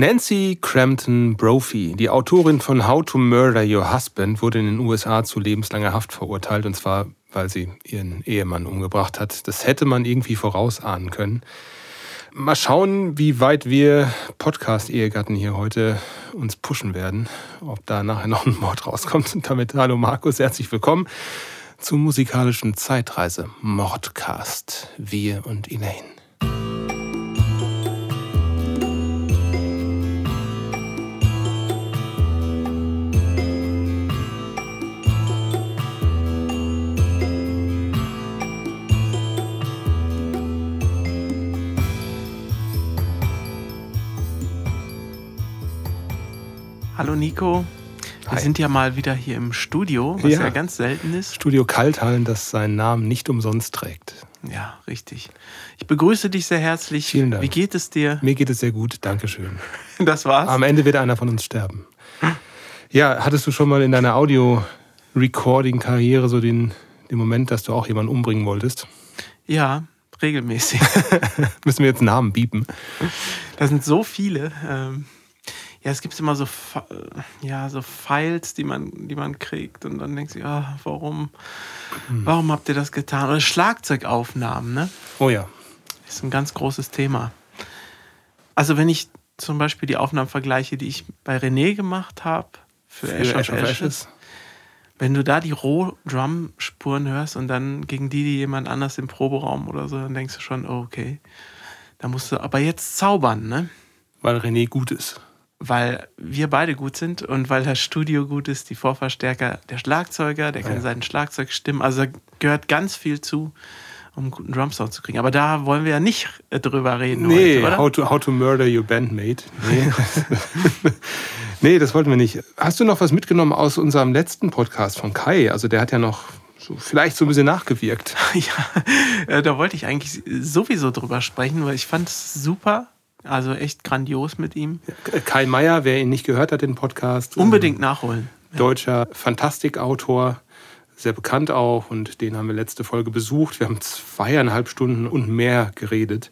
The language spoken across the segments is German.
Nancy Crampton Brophy, die Autorin von How to Murder Your Husband, wurde in den USA zu lebenslanger Haft verurteilt, und zwar, weil sie ihren Ehemann umgebracht hat. Das hätte man irgendwie vorausahnen können. Mal schauen, wie weit wir Podcast-Ehegatten hier heute uns pushen werden, ob da nachher noch ein Mord rauskommt. Und damit hallo Markus, herzlich willkommen zum musikalischen Zeitreise Mordcast. Wir und Elaine. Hallo Nico. Wir Hi. sind ja mal wieder hier im Studio, was ja, Ja. ganz selten ist. Studio Kalthallen, das seinen Namen nicht umsonst trägt. Ja, richtig. Ich begrüße dich sehr herzlich. Vielen Dank. Wie geht es dir? Mir geht es sehr gut, Dankeschön. Das war's. Am Ende wird einer von uns sterben. Ja, hattest du schon mal in deiner Audio-Recording-Karriere so den, den Moment, dass du auch jemanden umbringen wolltest? Ja, regelmäßig. Müssen wir jetzt Namen biepen? Da sind so viele. Ähm, ja, es gibt immer so, Fi- ja, so Files, die man, die man kriegt und dann denkst du, ja, warum, Hm. warum habt ihr das getan? Oder Schlagzeugaufnahmen, ne? Oh ja. ist ein ganz großes Thema. Also wenn ich zum Beispiel die Aufnahmen vergleiche, die ich bei René gemacht habe für, Für Ash Ash of Ashes, Ashes. wenn du da die Roh-Drum-Spuren hörst und dann gegen die, die jemand anders im Proberaum oder so, dann denkst du schon, oh, okay, da musst du aber jetzt zaubern, ne? Weil René gut ist. Weil wir beide gut sind und weil das Studio gut ist, die Vorverstärker, der Schlagzeuger, der kann Ja. seinen Schlagzeug stimmen. Also da gehört ganz viel zu, um einen guten Drumsound zu kriegen. Aber da wollen wir ja nicht äh, drüber reden Nee, heute, oder? how, to, how to Murder Your Bandmate. Nee. nee, das wollten wir nicht. Hast du noch was mitgenommen aus unserem letzten Podcast von Kai? Also der hat ja noch so, vielleicht so ein bisschen nachgewirkt. Ja, äh, da wollte ich eigentlich sowieso drüber sprechen, weil ich fand es super. Also echt grandios mit ihm. Kai Meier, wer ihn nicht gehört hat, den Podcast. Unbedingt nachholen. deutscher Fantastikautor, sehr bekannt auch und den haben wir letzte Folge besucht. Wir haben zweieinhalb Stunden und mehr geredet.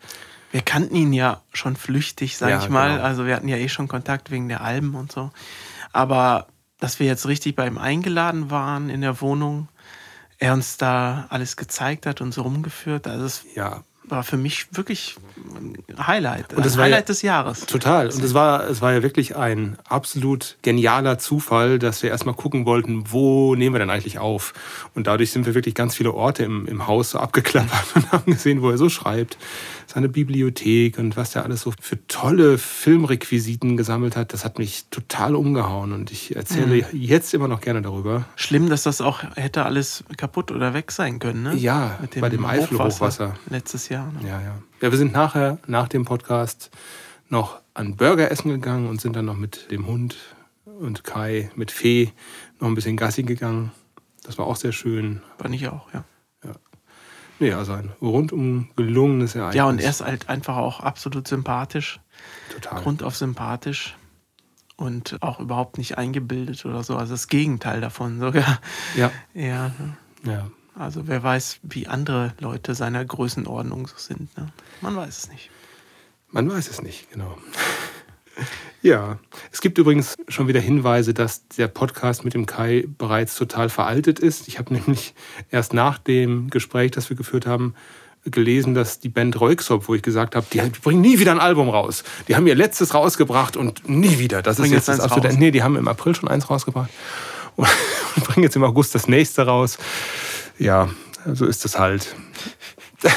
Wir kannten ihn ja schon flüchtig, sag Ja, ich mal. genau. Also wir hatten ja eh schon Kontakt wegen der Alben und so. Aber dass wir jetzt richtig bei ihm eingeladen waren in der Wohnung, er uns da alles gezeigt hat und so rumgeführt, also Ja, war für mich wirklich ein Highlight. Und es ein war ja- Highlight des Jahres. total. Und es war, es war ja wirklich ein absolut genialer Zufall, dass wir erstmal gucken wollten, wo nehmen wir denn eigentlich auf. Und dadurch sind wir wirklich ganz viele Orte im, im Haus so abgeklappert und haben gesehen, wo er so schreibt. Seine Bibliothek und was er alles so für tolle Filmrequisiten gesammelt hat, das hat mich total umgehauen. Und ich erzähle jetzt immer noch gerne darüber. Schlimm, dass das auch hätte alles kaputt oder weg sein können, ne? Ja, bei dem Eifelhochwasser. Letztes Jahr. Ne? Ja, ja. Ja, wir sind nachher, nach dem Podcast, noch an Burger essen gegangen und sind dann noch mit dem Hund und Kai, mit Fee, noch ein bisschen Gassi gegangen. Das war auch sehr schön. Fand ich auch, ja. Nee, also ein rundum gelungenes Ereignis. Ja, und er ist halt einfach auch absolut sympathisch, total. grundauf sympathisch und auch überhaupt nicht eingebildet oder so. Also das Gegenteil davon sogar. Ja, Ja, ja. Also wer weiß, wie andere Leute seiner Größenordnung sind. Ne? Man weiß es nicht. Man weiß es nicht, genau. Ja, es gibt übrigens schon wieder Hinweise, dass der Podcast mit dem Kai bereits total veraltet ist. Ich habe nämlich erst nach dem Gespräch, das wir geführt haben, gelesen, dass die Band Reuxop, wo ich gesagt habe, die bringen nie wieder ein Album raus. Die haben ihr letztes rausgebracht und nie wieder. Das ist Bringen jetzt jetzt das absolute. raus. Nee, die haben im April schon eins rausgebracht und bringen jetzt im August das nächste raus. Ja, so ist es halt.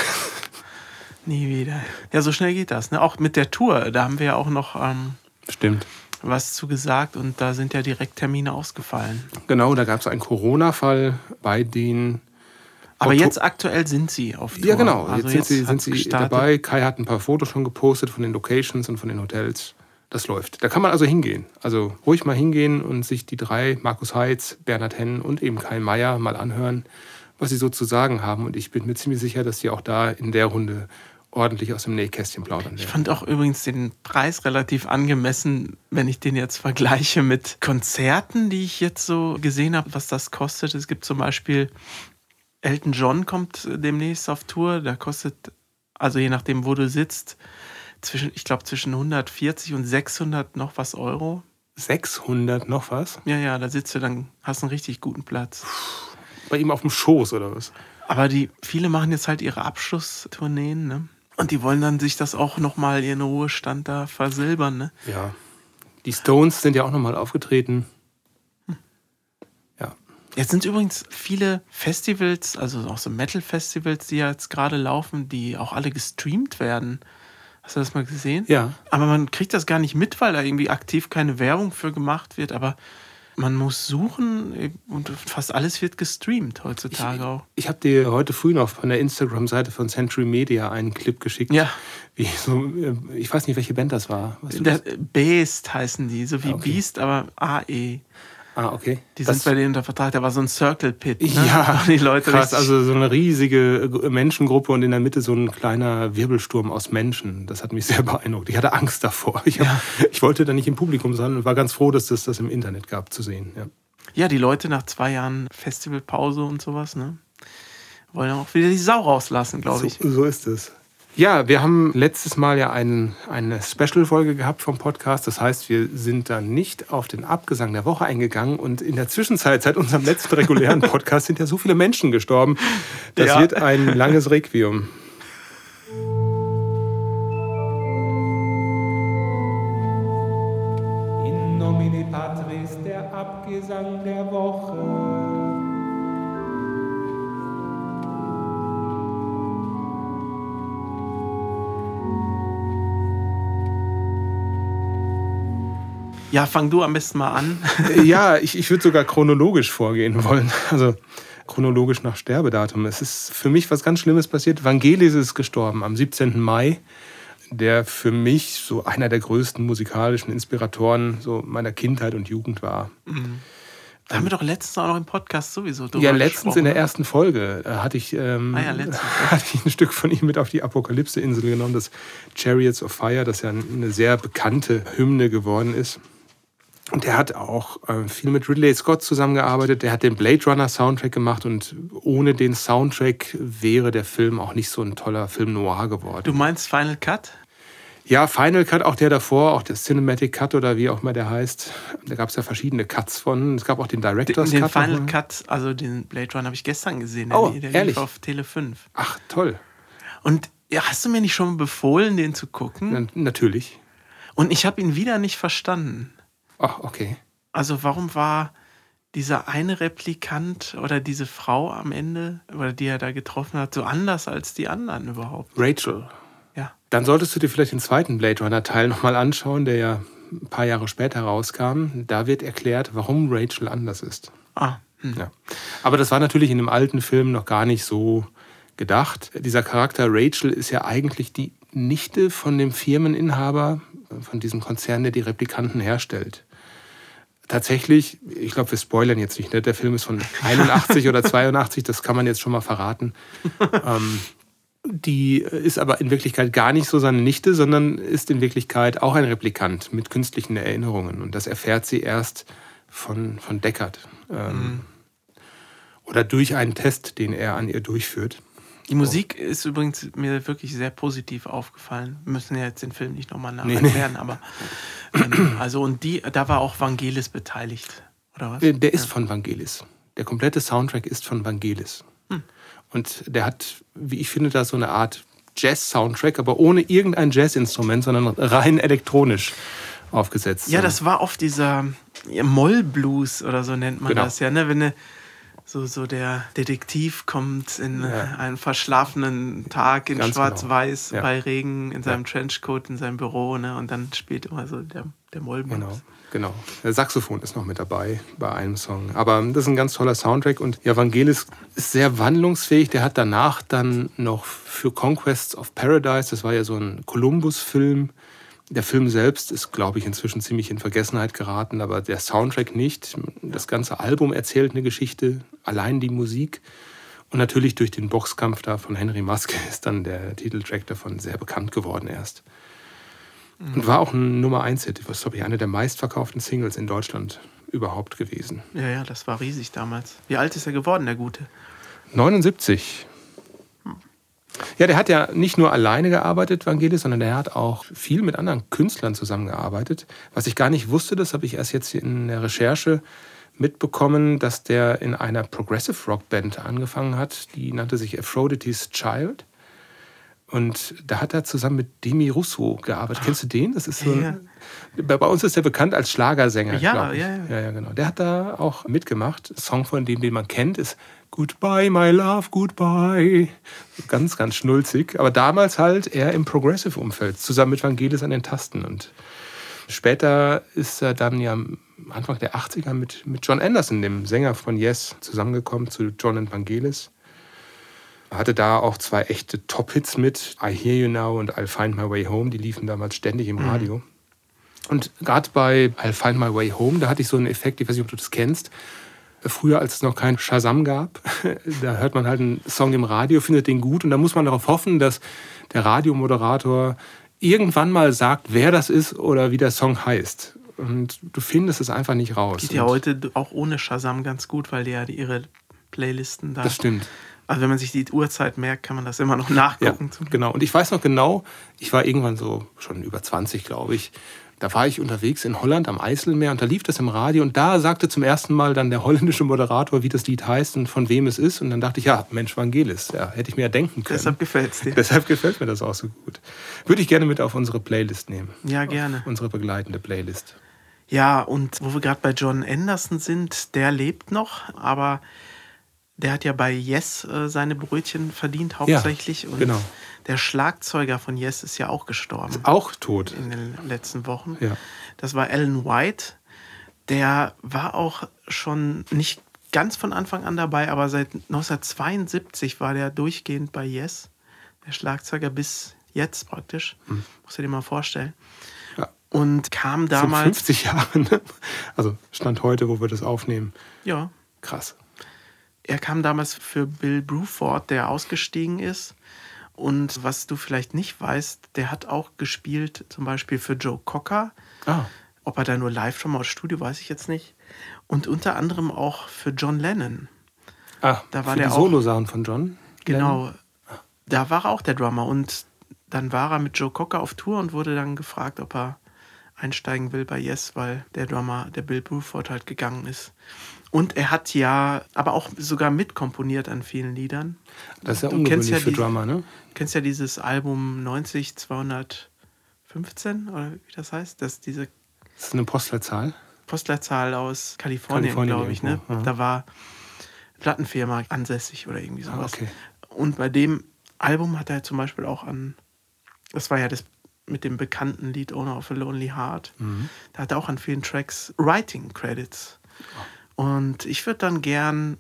Nie wieder. Ja, so schnell geht das. Ne? Auch mit der Tour, da haben wir ja auch noch ähm, Stimmt. was zu gesagt und da sind ja direkt Termine ausgefallen. Genau, da gab es einen Corona-Fall bei den Aber Okto- jetzt aktuell sind sie auf Tour. Ja, genau. Also jetzt sind sie, sind sie dabei. Kai hat ein paar Fotos schon gepostet von den Locations und von den Hotels. Das läuft. Da kann man also hingehen. Also ruhig mal hingehen und sich die drei, Markus Heitz, Bernhard Hennen und eben Kai Meier, mal anhören, was sie so zu sagen haben. Und ich bin mir ziemlich sicher, dass sie auch da in der Runde ordentlich aus dem Nähkästchen plaudern Ich fand auch übrigens den Preis relativ angemessen, wenn ich den jetzt vergleiche mit Konzerten, die ich jetzt so gesehen habe, was das kostet. Es gibt zum Beispiel Elton John kommt demnächst auf Tour, da kostet, also je nachdem, wo du sitzt, zwischen, ich glaube, zwischen 140 und 600 noch was Euro. 600 noch was? Ja, ja, da sitzt du dann, hast einen richtig guten Platz. Bei ihm auf dem Schoß oder was? Aber die, viele machen jetzt halt ihre Abschlusstourneen, ne? Und die wollen dann sich das auch nochmal ihren Ruhestand da versilbern, ne? Ja. Die Stones sind ja auch nochmal aufgetreten. Ja. Jetzt sind übrigens viele Festivals, also auch so Metal-Festivals, die ja jetzt gerade laufen, die auch alle gestreamt werden. Hast du das mal gesehen? Ja. Aber man kriegt das gar nicht mit, weil da irgendwie aktiv keine Werbung für gemacht wird. Aber man muss suchen und fast alles wird gestreamt heutzutage ich, auch. Ich habe dir heute früh noch von der Instagram-Seite von Century Media einen Clip geschickt. Ja. Wie so, äh, ich weiß nicht, welche Band das war. Der, Beast heißen die, so wie okay. Beast, aber AE. Ah, okay. Die das sind bei denen unter Vertrag, da war so ein Circle Pit. Ne? Ja, die Leute krass, also so eine riesige Menschengruppe und in der Mitte so ein kleiner Wirbelsturm aus Menschen. Das hat mich sehr beeindruckt. Ich hatte Angst davor. Ich, hab, ja. ich wollte da nicht im Publikum sein und war ganz froh, dass das das im Internet gab zu sehen. Ja, ja die Leute nach zwei Jahren Festivalpause und sowas, ne? Wollen auch wieder die Sau rauslassen, glaube ich. So, so ist es. Ja, wir haben letztes Mal ja ein, eine Special-Folge gehabt vom Podcast. Das heißt, wir sind dann nicht auf den Abgesang der Woche eingegangen. Und in der Zwischenzeit, seit unserem letzten regulären Podcast, sind ja so viele Menschen gestorben. Das ja. wird ein langes Requiem. In nomine Patris, der Abgesang der Woche. Ja, fang du am besten mal an. ja, ich, ich würde sogar chronologisch vorgehen wollen. Also chronologisch nach Sterbedatum. Es ist für mich was ganz Schlimmes passiert. Vangelis ist gestorben am 17. Mai, der für mich so einer der größten musikalischen Inspiratoren so meiner Kindheit und Jugend war. Mhm. Da haben wir doch letztens auch noch im Podcast sowieso drüber Ja, letztens in der ersten Folge hatte ich, ähm, ah ja, hatte ich ein Stück von ihm mit auf die Apokalypse-Insel genommen, das Chariots of Fire, das ja eine sehr bekannte Hymne geworden ist. Und der hat auch äh, viel mit Ridley Scott zusammengearbeitet. Der hat den Blade Runner Soundtrack gemacht und ohne den Soundtrack wäre der Film auch nicht so ein toller Film noir geworden. Du meinst Final Cut? Ja, Final Cut, auch der davor, auch der Cinematic Cut oder wie auch immer der heißt. Da gab es ja verschiedene Cuts von. Es gab auch den Director's den, den Cut. Den Final Cut, also den Blade Runner habe ich gestern gesehen. Der, oh, der ehrlich? lief auf Tele 5. Ach, toll. Und ja, hast du mir nicht schon befohlen, den zu gucken? Na, natürlich. Und ich habe ihn wieder nicht verstanden. Ach, okay. Also warum war dieser eine Replikant oder diese Frau am Ende, oder die er da getroffen hat, so anders als die anderen überhaupt? Rachel. Ja. Dann solltest du dir vielleicht den zweiten Blade Runner Teil nochmal anschauen, der ja ein paar Jahre später rauskam. Da wird erklärt, warum Rachel anders ist. Ah. Hm. Ja. Aber das war natürlich in dem alten Film noch gar nicht so gedacht. Dieser Charakter Rachel ist ja eigentlich die Nichte von dem Firmeninhaber, von diesem Konzern, der die Replikanten herstellt tatsächlich, ich glaube, wir spoilern jetzt nicht, ne? der Film ist von 81 oder 82, das kann man jetzt schon mal verraten. ähm, die ist aber in Wirklichkeit gar nicht so seine Nichte, sondern ist in Wirklichkeit auch ein Replikant mit künstlichen Erinnerungen. Und das erfährt sie erst von, von Deckard. Ähm, mhm. Oder durch einen Test, den er an ihr durchführt. Die Musik oh. ist übrigens mir wirklich sehr positiv aufgefallen. Wir müssen ja jetzt den Film nicht nochmal nacherklären, nee, nee. aber ähm, also und die, da war auch Vangelis beteiligt, oder was? Der, der ist ja. von Vangelis. Der komplette Soundtrack ist von Vangelis. Hm. Und der hat, wie ich finde, da so eine Art Jazz-Soundtrack, aber ohne irgendein Jazz-Instrument, sondern rein elektronisch aufgesetzt. Ja, das war oft dieser Moll-Blues oder so nennt man genau. das ja, ne? Wenn eine so, so der Detektiv kommt in ja. einen verschlafenen Tag in genau. Schwarz-Weiß genau. ja. bei Regen in seinem ja. Trenchcoat in seinem Büro ne? und dann spielt immer so der, der Mollblues. Genau. Genau. Der Saxophon ist noch mit dabei bei einem Song. Aber das ist ein ganz toller Soundtrack und Evangelis ist sehr wandlungsfähig. Der hat danach dann noch für Conquests of Paradise, das war ja so ein Columbus-Film, der Film selbst ist, glaube ich, inzwischen ziemlich in Vergessenheit geraten, aber der Soundtrack nicht. Das ganze Album erzählt eine Geschichte, allein die Musik. Und natürlich durch den Boxkampf da von Henry Maske ist dann der Titeltrack davon sehr bekannt geworden erst. Mhm. Und war auch ein Nummer 1-Hit. Das ist, glaube ich, eine der meistverkauften Singles in Deutschland überhaupt gewesen. Ja, ja, das war riesig damals. Wie alt ist er geworden, der Gute? 79. Ja, der hat ja nicht nur alleine gearbeitet, Vangelis, sondern der hat auch viel mit anderen Künstlern zusammengearbeitet. Was ich gar nicht wusste, das habe ich erst jetzt in der Recherche mitbekommen, dass der in einer Progressive Rock Band angefangen hat, die nannte sich Aphrodite's Child. Und da hat er zusammen mit Demi Russo gearbeitet. Ach, Kennst du den? Das ist so ein, ja. Bei uns ist er bekannt als Schlagersänger. Ja, ja, ja, ja. Genau. Der hat da auch mitgemacht. Ein Song von dem, den man kennt, ist Goodbye, my love, goodbye. Ganz, ganz schnulzig. Aber damals halt eher im Progressive-Umfeld, zusammen mit Vangelis an den Tasten. Und später ist er dann ja Anfang der 80er mit, mit John Anderson, dem Sänger von Yes, zusammengekommen zu John und Vangelis. Hatte da auch zwei echte Top-Hits mit, I Hear You Now und I'll Find My Way Home. Die liefen damals ständig im mhm. Radio. Mhm. Und gerade bei I'll Find My Way Home, da hatte ich so einen Effekt, ich weiß nicht, ob du das kennst früher, als es noch kein Shazam gab, da hört man halt einen Song im Radio, findet den gut und da muss man darauf hoffen, dass der Radiomoderator irgendwann mal sagt, wer das ist oder wie der Song heißt. Und du findest es einfach nicht raus. Geht ja heute auch ohne Shazam ganz gut, weil die ja ihre Playlisten da. Das stimmt. Also wenn man sich die Uhrzeit merkt, kann man das immer noch nachgucken. Ja, genau. Und ich weiß noch genau, ich war irgendwann so schon über 20, glaube ich. Da war ich unterwegs in Holland am Eiselmeer und da lief das im Radio und da sagte zum ersten Mal dann der holländische Moderator, wie das Lied heißt und von wem es ist. Und dann dachte ich, ja, Mensch, Vangelis, ja, hätte ich mir ja denken können. Deshalb gefällt es dir. Deshalb gefällt mir das auch so gut. Würde ich gerne mit auf unsere Playlist nehmen. Ja, gerne. unsere begleitende Playlist. Ja, und wo wir gerade bei John Anderson sind, der lebt noch, aber der hat ja bei Yes äh, seine Brötchen verdient hauptsächlich. Ja, und genau. der Schlagzeuger von Yes ist ja auch gestorben. Ist auch tot. In den letzten Wochen. Ja. Das war Alan White. Der war auch schon nicht ganz von Anfang an dabei, aber seit 1972 war der durchgehend bei Yes. Der Schlagzeuger bis jetzt praktisch. Hm. Muss du dir mal vorstellen. Ja. Und kam damals. 50 Jahre, ne? Also Stand heute, wo wir das aufnehmen. Ja. Krass. Er kam damals für Bill Bruford, der ausgestiegen ist. Und was du vielleicht nicht weißt, der hat auch gespielt, zum Beispiel für Joe Cocker. Ah. Ob er da nur live schon mal aus Studio, weiß ich jetzt nicht. Und unter anderem auch für John Lennon. Ah, da war für der die Solo-Sachen von John? Genau. Lennon? Da war er auch der Drummer. Und dann war er mit Joe Cocker auf Tour und wurde dann gefragt, ob er einsteigen will bei Yes, weil der Drummer, der Bill Bruford, halt gegangen ist. Und er hat ja aber auch sogar mitkomponiert an vielen Liedern. Das ist ja du ungewöhnlich ja für die, Drummer, ne? Du kennst ja dieses Album 90 215 oder wie das heißt? Das, diese das ist eine Postleitzahl? Postleitzahl aus Kalifornien, Kalifornien glaube ich. Ne? Ja. Da war Plattenfirma ansässig oder irgendwie ah, sowas. Ah, okay. Und bei dem Album hat er zum Beispiel auch an, das war ja das mit dem bekannten Lied Owner of a Lonely Heart, mhm. da hat er auch an vielen Tracks Writing Credits. Oh. Und ich würde dann gern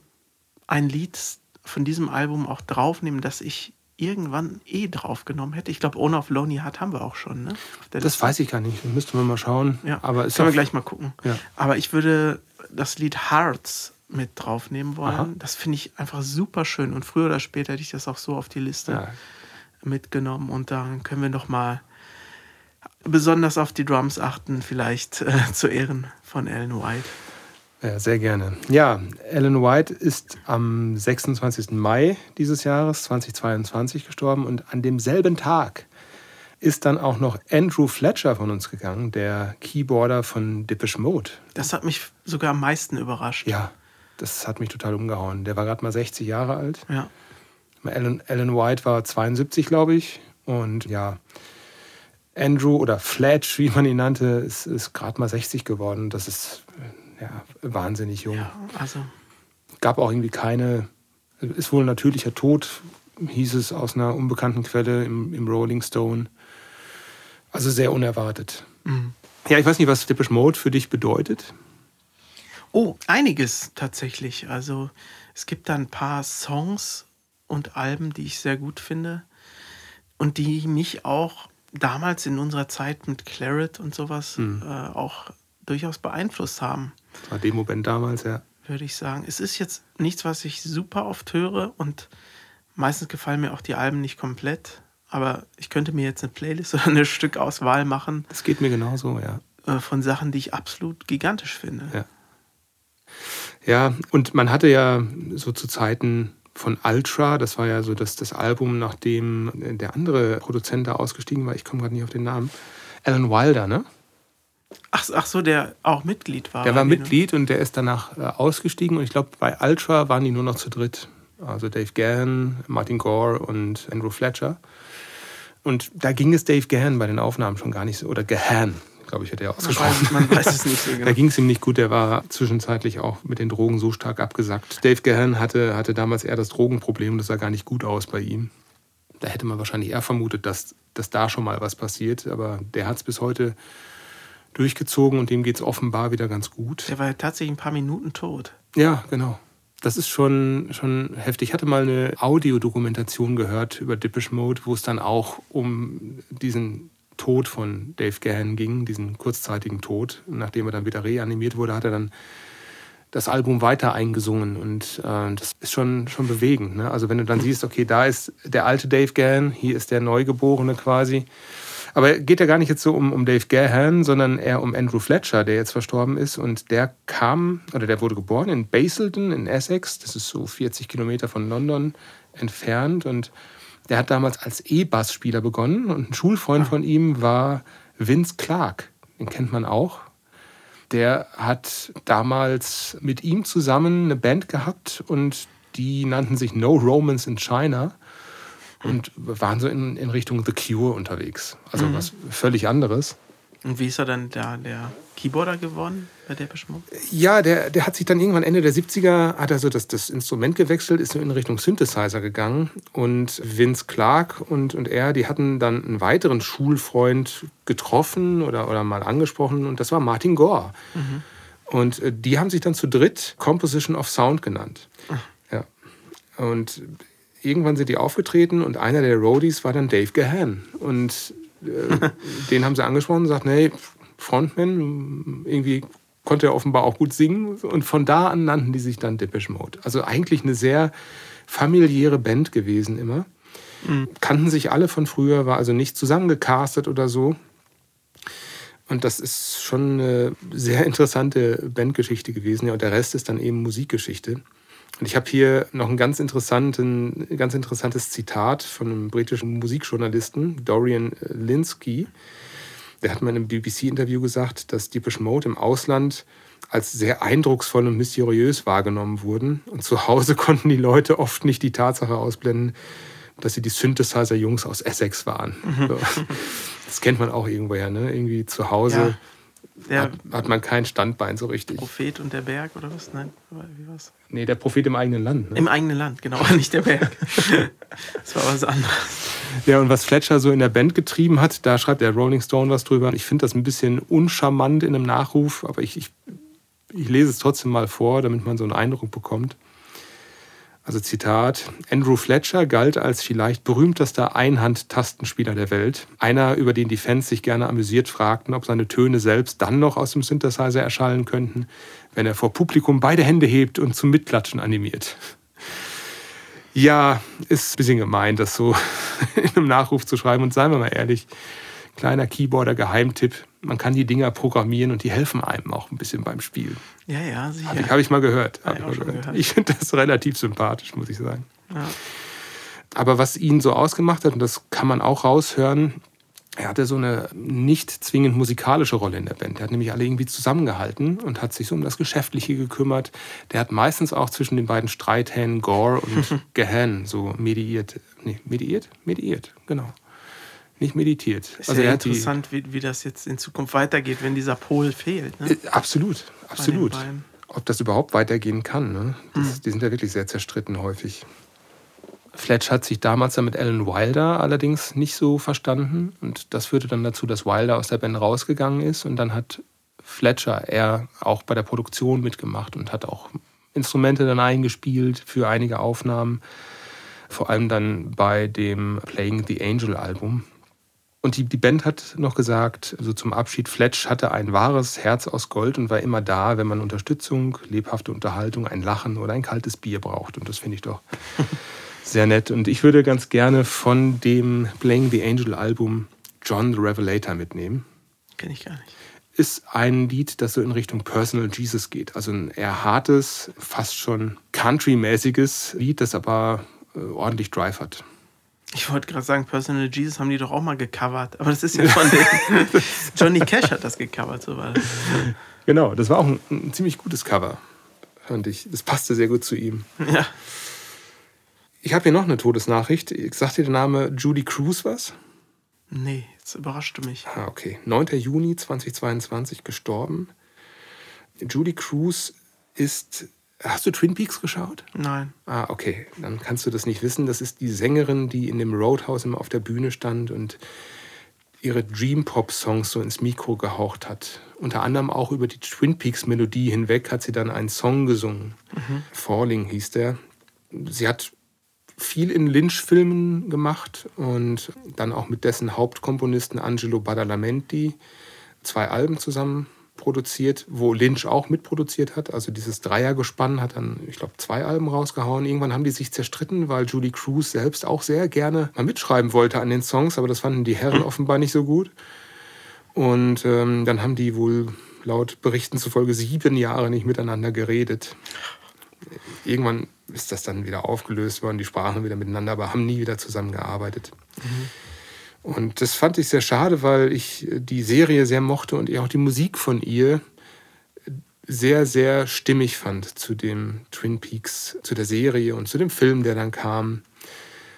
ein Lied von diesem Album auch draufnehmen, das ich irgendwann eh draufgenommen hätte. Ich glaube, Owner of Lonely Heart haben wir auch schon. Ne? Das Liste. weiß ich gar nicht. Müssten wir mal schauen. Ja, aber können wir gleich mal gucken. Ja. Aber ich würde das Lied Hearts mit draufnehmen wollen. Aha. Das finde ich einfach super schön. Und früher oder später hätte ich das auch so auf die Liste ja. mitgenommen. Und dann können wir noch mal besonders auf die Drums achten, vielleicht äh, zu Ehren von Alan White. Ja, sehr gerne. Ja, Ellen White ist am 26. Mai dieses Jahres 2022 gestorben und an demselben Tag ist dann auch noch Andrew Fletcher von uns gegangen, der Keyboarder von Depeche Mode. Das hat mich sogar am meisten überrascht. Ja, das hat mich total umgehauen. Der war gerade mal 60 Jahre alt. Ja. Alan, Alan White war 72, glaube ich. Und ja, Andrew oder Fletch, wie man ihn nannte, ist, ist gerade mal 60 geworden. Das ist ja, wahnsinnig jung. Ja, also. Gab auch irgendwie keine, ist wohl ein natürlicher Tod, hieß es aus einer unbekannten Quelle im, im Rolling Stone. Also sehr unerwartet. Mhm. Ja, ich weiß nicht, was Depeche Mode für dich bedeutet. Oh, einiges tatsächlich. Also es gibt da ein paar Songs und Alben, die ich sehr gut finde und die mich auch damals in unserer Zeit mit Claret und sowas mhm. äh, auch durchaus beeinflusst haben. War Demo-Band damals, ja. Würde ich sagen. Es ist jetzt nichts, was ich super oft höre und meistens gefallen mir auch die Alben nicht komplett. Aber ich könnte mir jetzt eine Playlist oder eine Stückauswahl machen. Das geht mir genauso, ja. Äh, von Sachen, die ich absolut gigantisch finde. Ja. Ja, und man hatte ja so zu Zeiten von Ultra. Das war ja so das, das Album, nachdem der andere Produzent da ausgestiegen war. Ich komme gerade nicht auf den Namen. Alan Wilder, ne? Ach, ach so, der auch Mitglied war. Der war Mitglied und der ist danach äh, ausgestiegen. Und ich glaube, bei Ultra waren die nur noch zu dritt. Also Dave Gann, Martin Gore und Andrew Fletcher. Und da ging es Dave Gahan bei den Aufnahmen schon gar nicht so. Oder Gahan, glaube ich, hat er ausgesprochen. Man weiß, man weiß es nicht so genau. da ging es ihm nicht gut. Der war zwischenzeitlich auch mit den Drogen so stark abgesackt. Dave Gahan hatte, hatte damals eher das Drogenproblem. Das sah gar nicht gut aus bei ihm. Da hätte man wahrscheinlich eher vermutet, dass, dass da schon mal was passiert. Aber der hat es bis heute durchgezogen und dem geht es offenbar wieder ganz gut. Der war ja tatsächlich ein paar Minuten tot. Ja, genau. Das ist schon, schon heftig. Ich hatte mal eine Audiodokumentation gehört über Dippish Mode, wo es dann auch um diesen Tod von Dave Gahan ging, diesen kurzzeitigen Tod. Nachdem er dann wieder reanimiert wurde, hat er dann das Album weiter eingesungen und äh, das ist schon, schon bewegend. Ne? Also wenn du dann siehst, okay, da ist der alte Dave Gahan, hier ist der Neugeborene quasi aber geht ja gar nicht jetzt so um, um Dave Gahan, sondern eher um Andrew Fletcher, der jetzt verstorben ist. Und der kam, oder der wurde geboren in Basildon in Essex. Das ist so 40 Kilometer von London entfernt. Und der hat damals als E-Bass-Spieler begonnen. Und ein Schulfreund ah. von ihm war Vince Clark. Den kennt man auch. Der hat damals mit ihm zusammen eine Band gehabt und die nannten sich No Romans in China und waren so in, in Richtung The Cure unterwegs. Also mhm. was völlig anderes. Und wie ist er dann der, der Keyboarder geworden bei der Mode? Ja, der, der hat sich dann irgendwann Ende der 70er, hat er so das, das Instrument gewechselt, ist in Richtung Synthesizer gegangen. Und Vince Clark und, und er, die hatten dann einen weiteren Schulfreund getroffen oder, oder mal angesprochen und das war Martin Gore. Mhm. Und äh, die haben sich dann zu dritt Composition of Sound genannt. Ach. Ja. Und irgendwann sind die aufgetreten und einer der Roadies war dann Dave Gahan. Und äh, den haben sie angesprochen und gesagt, nee, Frontman, irgendwie konnte er offenbar auch gut singen. Und von da an nannten die sich dann Depeche Mode. Also eigentlich eine sehr familiäre Band gewesen immer. Mhm. Kannten sich alle von früher, war also nicht zusammengecastet oder so. Und das ist schon eine sehr interessante Bandgeschichte gewesen. Ja, und der Rest ist dann eben Musikgeschichte. Und ich habe hier noch ein ganz, interessanten, ganz interessantes Zitat von einem britischen Musikjournalisten, Dorian Linsky. Der hat mal in einem BBC-Interview gesagt, dass Deepish Mode im Ausland als sehr eindrucksvoll und mysteriös wahrgenommen wurden. Und zu Hause konnten die Leute oft nicht die Tatsache ausblenden, dass sie die Synthesizer-Jungs aus Essex waren. Mhm. Das kennt man auch irgendwoher, ne? Irgendwie zu Hause. Ja der hat, hat, man kein Standbein so richtig. Prophet und der Berg oder was? Nein, wie war's? Nee, der Prophet im eigenen Land. Ne? Im eigenen Land, genau, nicht der Berg. das war was anderes. Ja, und was Fletcher so in der Band getrieben hat, da schreibt der Rolling Stone was drüber. Ich finde das ein bisschen uncharmant in einem Nachruf, aber ich, ich, ich lese es trotzdem mal vor, damit man so einen Eindruck bekommt. Also Zitat, Andrew Fletcher galt als vielleicht berühmtester Einhandtastenspieler der Welt. Einer, über den die Fans sich gerne amüsiert fragten, ob seine Töne selbst dann noch aus dem Synthesizer erschallen könnten, wenn er vor Publikum beide Hände hebt und zum Mitklatschen animiert. Ja, ist ein bisschen gemein, das so in einem Nachruf zu schreiben. Und seien wir mal ehrlich, kleiner Keyboarder-Geheimtipp. Man kann die Dinger programmieren und die helfen einem auch ein bisschen beim Spiel. Ja, ja, sicher. Habe ich, hab ich, mal gehört. Ja, ich, gehört. ich finde das relativ sympathisch, muss ich sagen. Ja. Aber was ihn so ausgemacht hat, und das kann man auch raushören, er hatte so eine nicht zwingend musikalische Rolle in der Band. Er hat nämlich alle irgendwie zusammengehalten und hat sich so um das Geschäftliche gekümmert. Der hat meistens auch zwischen den beiden Streithähnen Gore und Gahan so mediiert. Nee, mediiert? Mediiert, genau nicht meditiert. Ist also ja interessant, wie, wie das jetzt in Zukunft weitergeht, wenn dieser Pol fehlt. Ne? Äh, absolut, absolut. Ob das überhaupt weitergehen kann. Ne? Das, mhm. Die sind ja wirklich sehr zerstritten häufig. Fletch hat sich damals dann mit Alan Wilder allerdings nicht so verstanden. Und das führte dann dazu, dass Wilder aus der Band rausgegangen ist. Und dann hat Fletcher eher auch bei der Produktion mitgemacht und hat auch Instrumente dann eingespielt für einige Aufnahmen. Vor allem dann bei dem Playing the Angel Album. Und die, die Band hat noch gesagt, also zum Abschied, Fletch hatte ein wahres Herz aus Gold und war immer da, wenn man Unterstützung, lebhafte Unterhaltung, ein Lachen oder ein kaltes Bier braucht. Und das finde ich doch sehr nett. Und ich würde ganz gerne von dem Playing the Angel Album John the Revelator mitnehmen. Kenne ich gar nicht. Ist ein Lied, das so in Richtung Personal Jesus geht. Also ein eher hartes, fast schon Country-mäßiges Lied, das aber äh, ordentlich Drive hat. Ich wollte gerade sagen, Personal Jesus haben die doch auch mal gecovert. Aber das ist ja von dem. Johnny Cash hat das gecovert, so war das. Genau, das war auch ein, ein, ziemlich gutes Cover, fand ich. Das passte sehr gut zu ihm. Ja. Ich habe hier noch eine Todesnachricht. Sagt dir der Name Judy Cruz was? Nee, jetzt überraschte mich. Ah, okay. 9. Juni 2022 gestorben. Judy Cruz ist Hast du Twin Peaks geschaut? Nein. Ah, okay. Dann kannst du das nicht wissen. Das ist die Sängerin, die in dem Roadhouse immer auf der Bühne stand und ihre Dream Pop Songs so ins Mikro gehaucht hat. Unter anderem auch über die Twin Peaks Melodie hinweg hat sie dann einen Song gesungen. Mhm. Falling hieß der. Sie hat viel in Lynch-Filmen gemacht und dann auch mit dessen Hauptkomponisten Angelo Badalamenti zwei Alben zusammen produziert, wo Lynch auch mitproduziert hat. Also dieses Dreiergespann hat dann, ich glaube, zwei Alben rausgehauen. Irgendwann haben die sich zerstritten, weil Julie Cruz selbst auch sehr gerne mal mitschreiben wollte an den Songs, aber das fanden die Herren offenbar nicht so gut. Und ähm, dann haben die wohl laut Berichten zufolge sieben Jahre nicht miteinander geredet. Irgendwann ist das dann wieder aufgelöst worden, die sprachen wieder miteinander, aber haben nie wieder zusammengearbeitet. Mhm. Und das fand ich sehr schade, weil ich die Serie sehr mochte und auch die Musik von ihr sehr, sehr stimmig fand zu dem Twin Peaks, zu der Serie und zu dem Film, der dann kam.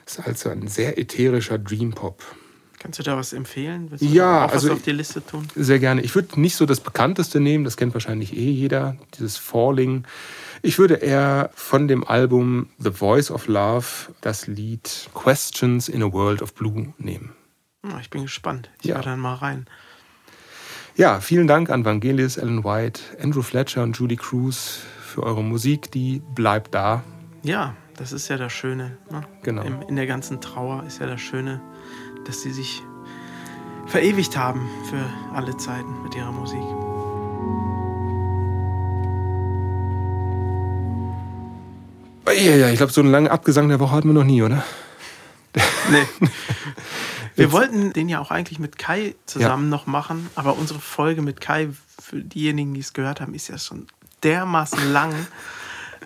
Es ist also ein sehr ätherischer Dream Pop. Kannst du da was empfehlen? Willst du ja, also auf die Liste tun? Sehr gerne. Ich würde nicht so das bekannteste nehmen, das kennt wahrscheinlich eh jeder, dieses Falling. Ich würde eher von dem Album The Voice of Love das Lied Questions in a World of Blue nehmen. Ich bin gespannt. Ich ja. dann mal rein. Ja, vielen Dank an Vangelis, Ellen White, Andrew Fletcher und Julie Cruz für eure Musik. Die bleibt da. Ja, das ist ja das Schöne. Ne? Genau. In der ganzen Trauer ist ja das Schöne, dass sie sich verewigt haben für alle Zeiten mit ihrer Musik. Ja, ja, ich glaube, so einen langen Abgesang der Woche hatten wir noch nie, oder? Nee. Wir wollten den ja auch eigentlich mit Kai zusammen ja. noch machen, aber unsere Folge mit Kai, für diejenigen, die es gehört haben, ist ja schon dermaßen lang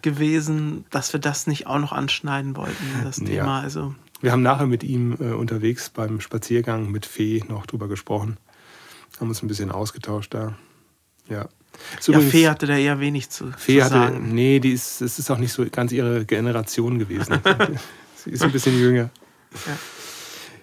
gewesen, dass wir das nicht auch noch anschneiden wollten, das Thema. Ja. Also wir haben nachher mit ihm äh, unterwegs beim Spaziergang mit Fee noch drüber gesprochen. Haben uns ein bisschen ausgetauscht da. Ja. ja, Fee hatte da eher wenig zu, Fee zu hatte, sagen. Nee, die ist, es ist auch nicht so ganz ihre Generation gewesen. Sie ist ein bisschen jünger. Ja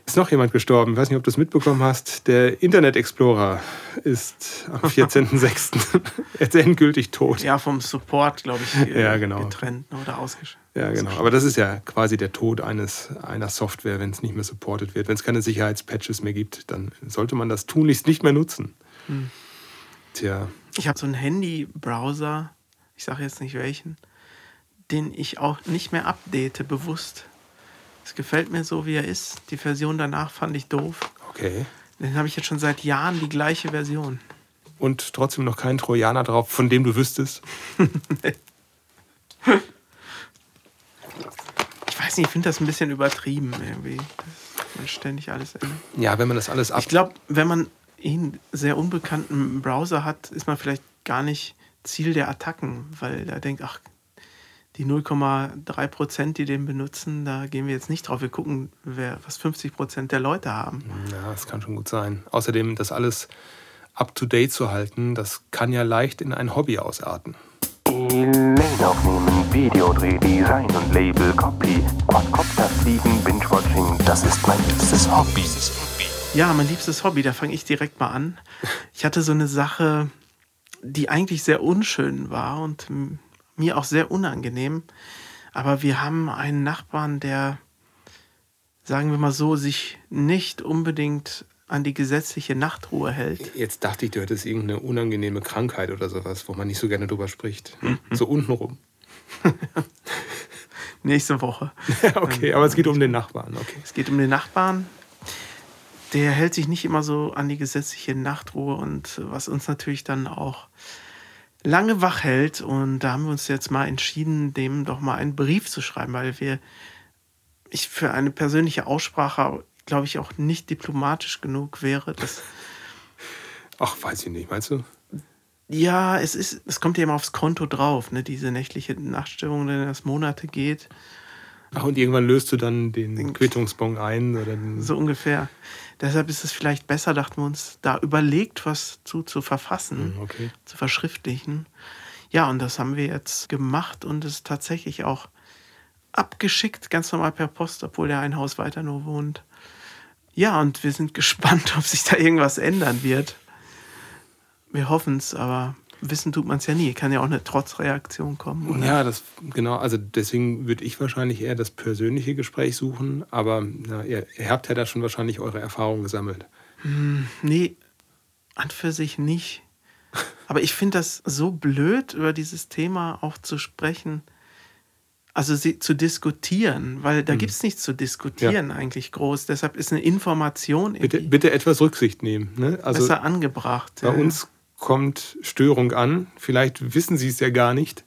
ist noch jemand gestorben. Ich weiß nicht, ob du es mitbekommen hast. Der Internet Explorer ist am 14.06. jetzt endgültig tot. Ja, vom Support, glaube ich, ja, genau. getrennt oder ausgeschaltet. Ja, genau. Aber das ist ja quasi der Tod eines, einer Software, wenn es nicht mehr supported wird. Wenn es keine Sicherheitspatches mehr gibt, dann sollte man das tunlichst nicht mehr nutzen. Hm. Tja. Ich habe so einen Handy-Browser, ich sage jetzt nicht welchen, den ich auch nicht mehr update, bewusst. Es gefällt mir so, wie er ist. Die Version danach fand ich doof. Okay. Den habe ich jetzt schon seit Jahren die gleiche Version. Und trotzdem noch kein Trojaner drauf, von dem du wüsstest? ich weiß nicht, ich finde das ein bisschen übertrieben irgendwie. Man ständig alles ändert. Ja, wenn man das alles ab. Ich glaube, wenn man einen sehr unbekannten Browser hat, ist man vielleicht gar nicht Ziel der Attacken, weil er denkt, ach, die 0,3 Prozent, die den benutzen, da gehen wir jetzt nicht drauf. Wir gucken, wer, was 50 Prozent der Leute haben. Ja, das kann schon gut sein. Außerdem, das alles up-to-date zu halten, das kann ja leicht in ein Hobby ausarten. E-Mail aufnehmen, Videodreh, Design und Label, Copy, Quadcopter fliegen, Binge-Watching, das ist mein liebstes Hobby. Ja, mein liebstes Hobby, da fange ich direkt mal an. Ich hatte so eine Sache, die eigentlich sehr unschön war und mir auch sehr unangenehm. Aber wir haben einen Nachbarn, der, sagen wir mal so, sich nicht unbedingt an die gesetzliche Nachtruhe hält. Jetzt dachte ich, du hättest irgendeine unangenehme Krankheit oder sowas, wo man nicht so gerne drüber spricht. Mhm. So untenrum. Nächste Woche. okay, aber es geht um den Nachbarn. Okay. Es geht um den Nachbarn. Der hält sich nicht immer so an die gesetzliche Nachtruhe und was uns natürlich dann auch lange wach hält. Und da haben wir uns jetzt mal entschieden, dem doch mal einen Brief zu schreiben, weil wir ich für eine persönliche Aussprache, glaube ich, auch nicht diplomatisch genug wäre. Dass Ach, weiß ich nicht, meinst du? Ja, es ist, es kommt ja immer aufs Konto drauf, ne? Diese nächtliche Nachtstörung, wenn das Monate geht. Ach, und irgendwann löst du dann den, den Quittungsbon ein? Oder so ungefähr. Deshalb ist es vielleicht besser, dachten wir uns, da überlegt, was zu, zu verfassen, hm, okay. zu verschriftlichen. Ja, und das haben wir jetzt gemacht und es tatsächlich auch abgeschickt, ganz normal per Post, obwohl der ein Haus weiter nur wohnt. Ja, und wir sind gespannt, ob sich da irgendwas ändern wird. Wir hoffen es, aber wissen tut man es ja nie. Kann ja auch eine Trotzreaktion kommen. Oder? Ja, das genau. Also deswegen würde ich wahrscheinlich eher das persönliche Gespräch suchen. Aber na, ihr, ihr, habt ja da schon wahrscheinlich eure Erfahrungen gesammelt. Hm, nee, an für sich nicht. Aber ich finde das so blöd, über dieses Thema auch zu sprechen. Also sie, zu diskutieren, weil da hm. gibt es nichts zu diskutieren ja. eigentlich groß. Deshalb ist eine Information. Bitte, bitte etwas Rücksicht nehmen. Ne? Also besser angebracht. Bei ja. uns kommt Störung an. Vielleicht wissen Sie es ja gar nicht.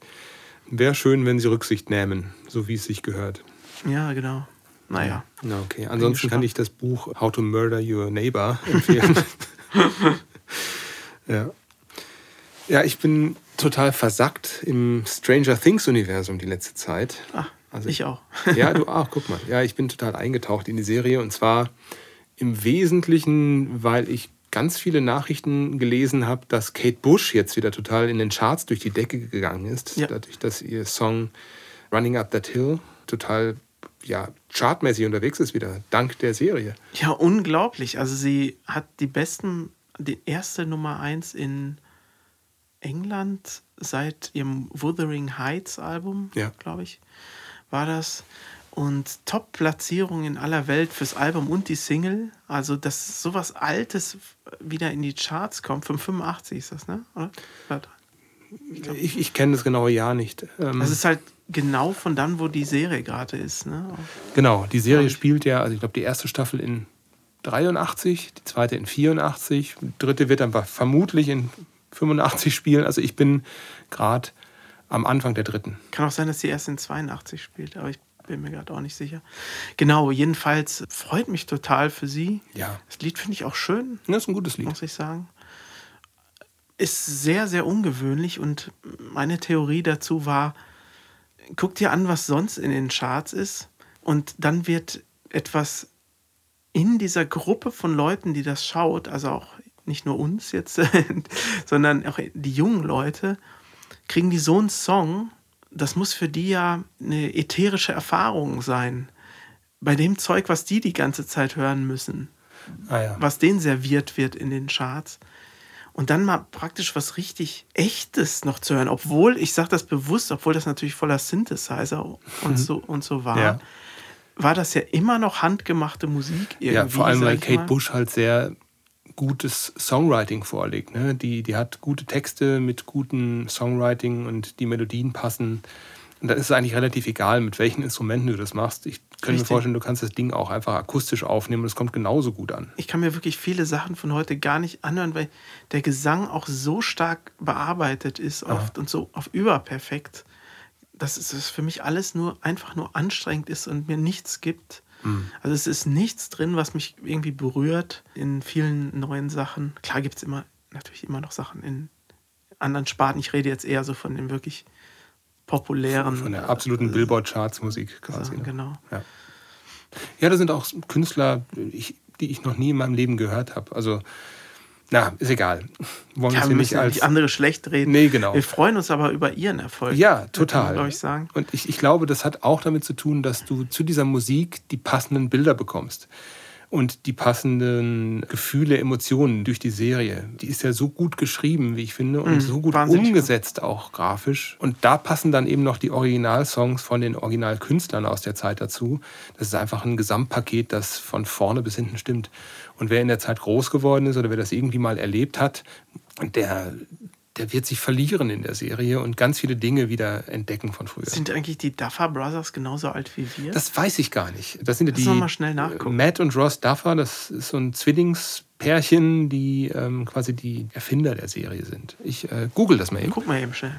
Wäre schön, wenn Sie Rücksicht nehmen, so wie es sich gehört. Ja, genau. Naja. Na, okay. Ansonsten kann ich das Buch How to Murder Your Neighbor empfehlen. ja. ja, ich bin total versackt im Stranger Things-Universum die letzte Zeit. Ach, also ich auch. ja, du auch, guck mal. Ja, ich bin total eingetaucht in die Serie und zwar im Wesentlichen, weil ich ganz viele Nachrichten gelesen habe, dass Kate Bush jetzt wieder total in den Charts durch die Decke gegangen ist, ja. dadurch, dass ihr Song Running Up That Hill total ja, chartmäßig unterwegs ist wieder, dank der Serie. Ja, unglaublich. Also sie hat die besten, die erste Nummer eins in England seit ihrem Wuthering Heights Album, ja. glaube ich, war das und Top-Platzierung in aller Welt fürs Album und die Single. Also, dass sowas Altes wieder in die Charts kommt. 85 ist das, ne? Oder? Ich, ich, ich kenne das genaue Jahr nicht. Ähm das ist halt genau von dann, wo die Serie gerade ist. Ne? Genau, die Serie spielt ja, also ich glaube, die erste Staffel in 83, die zweite in 84, die dritte wird dann vermutlich in 85 spielen. Also ich bin gerade am Anfang der dritten. Kann auch sein, dass sie erst in 82 spielt, aber ich bin mir gerade auch nicht sicher. Genau, jedenfalls freut mich total für sie. Ja. Das Lied finde ich auch schön. Das ist ein gutes Lied. Muss ich sagen. Ist sehr, sehr ungewöhnlich und meine Theorie dazu war, guck dir an, was sonst in den Charts ist und dann wird etwas in dieser Gruppe von Leuten, die das schaut, also auch nicht nur uns jetzt, sondern auch die jungen Leute, kriegen die so einen Song das muss für die ja eine ätherische Erfahrung sein. Bei dem Zeug, was die die ganze Zeit hören müssen. Ah, ja. Was denen serviert wird in den Charts. Und dann mal praktisch was richtig Echtes noch zu hören. Obwohl, ich sage das bewusst, obwohl das natürlich voller Synthesizer und, mhm. so, und so war. Ja. War das ja immer noch handgemachte Musik irgendwie. Ja, vor allem, weil Kate mal. Bush halt sehr gutes Songwriting vorlegt. Ne? Die, die hat gute Texte mit gutem Songwriting und die Melodien passen. Und da ist es eigentlich relativ egal, mit welchen Instrumenten du das machst. Ich kann Richtig. mir vorstellen, du kannst das Ding auch einfach akustisch aufnehmen und es kommt genauso gut an. Ich kann mir wirklich viele Sachen von heute gar nicht anhören, weil der Gesang auch so stark bearbeitet ist oft ja. und so auf überperfekt, dass es für mich alles nur einfach nur anstrengend ist und mir nichts gibt. Mhm. Also es ist nichts drin, was mich irgendwie berührt in vielen neuen Sachen. Klar gibt es immer natürlich immer noch Sachen in anderen Sparten. Ich rede jetzt eher so von den wirklich populären. Von der absoluten Billboard-Charts-Musik quasi. Sachen, genau. Ja. ja, da sind auch Künstler, die ich noch nie in meinem Leben gehört habe. Also na, ist egal. Wollen ja, wir nicht als nicht andere schlecht reden. Nee, genau. Wir freuen uns aber über ihren Erfolg. Ja, total. Ich sagen. Und ich, ich glaube, das hat auch damit zu tun, dass du zu dieser Musik die passenden Bilder bekommst und die passenden Gefühle, Emotionen durch die Serie. Die ist ja so gut geschrieben, wie ich finde, und mhm, so gut umgesetzt gut. auch grafisch. Und da passen dann eben noch die Originalsongs von den Originalkünstlern aus der Zeit dazu. Das ist einfach ein Gesamtpaket, das von vorne bis hinten stimmt. Und wer in der Zeit groß geworden ist oder wer das irgendwie mal erlebt hat, der, der wird sich verlieren in der Serie und ganz viele Dinge wieder entdecken von früher. Sind eigentlich die Duffer Brothers genauso alt wie wir? Das weiß ich gar nicht. Das sind ja die mal schnell nachgucken. Matt und Ross Duffer, das ist so ein Zwillingspärchen, die ähm, quasi die Erfinder der Serie sind. Ich äh, google das mal eben. Guck mal eben schnell.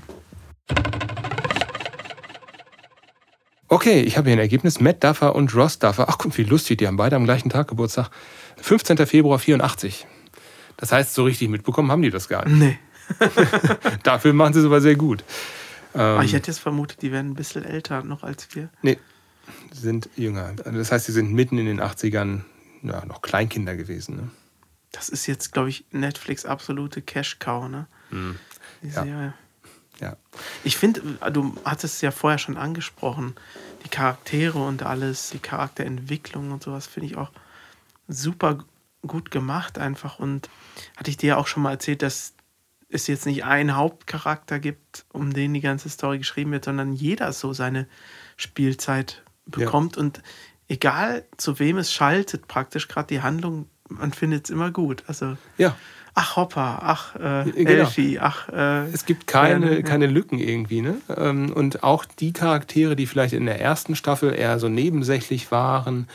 Okay, ich habe hier ein Ergebnis. Matt Duffer und Ross Duffer. Ach, guck, wie lustig, die haben beide am gleichen Tag Geburtstag. 15. Februar 84. Das heißt, so richtig mitbekommen haben die das gar nicht. Nee. Dafür machen sie es aber sehr gut. Ähm, ich hätte jetzt vermutet, die wären ein bisschen älter noch als wir. Nee, sind jünger. Das heißt, sie sind mitten in den 80ern ja, noch Kleinkinder gewesen. Ne? Das ist jetzt, glaube ich, Netflix absolute Cash-Cow, ne? Mhm. Ja. Serie. ja. Ich finde, du hattest es ja vorher schon angesprochen, die Charaktere und alles, die Charakterentwicklung und sowas finde ich auch super gut gemacht einfach. Und hatte ich dir ja auch schon mal erzählt, dass es jetzt nicht einen Hauptcharakter gibt, um den die ganze Story geschrieben wird, sondern jeder so seine Spielzeit bekommt. Ja. Und egal zu wem es schaltet, praktisch gerade die Handlung, man findet es immer gut. Also ja. ach Hopper, ach äh, genau. Elfie, ach. Äh, es gibt keine, äh, keine Lücken irgendwie, ne? Ähm, und auch die Charaktere, die vielleicht in der ersten Staffel eher so nebensächlich waren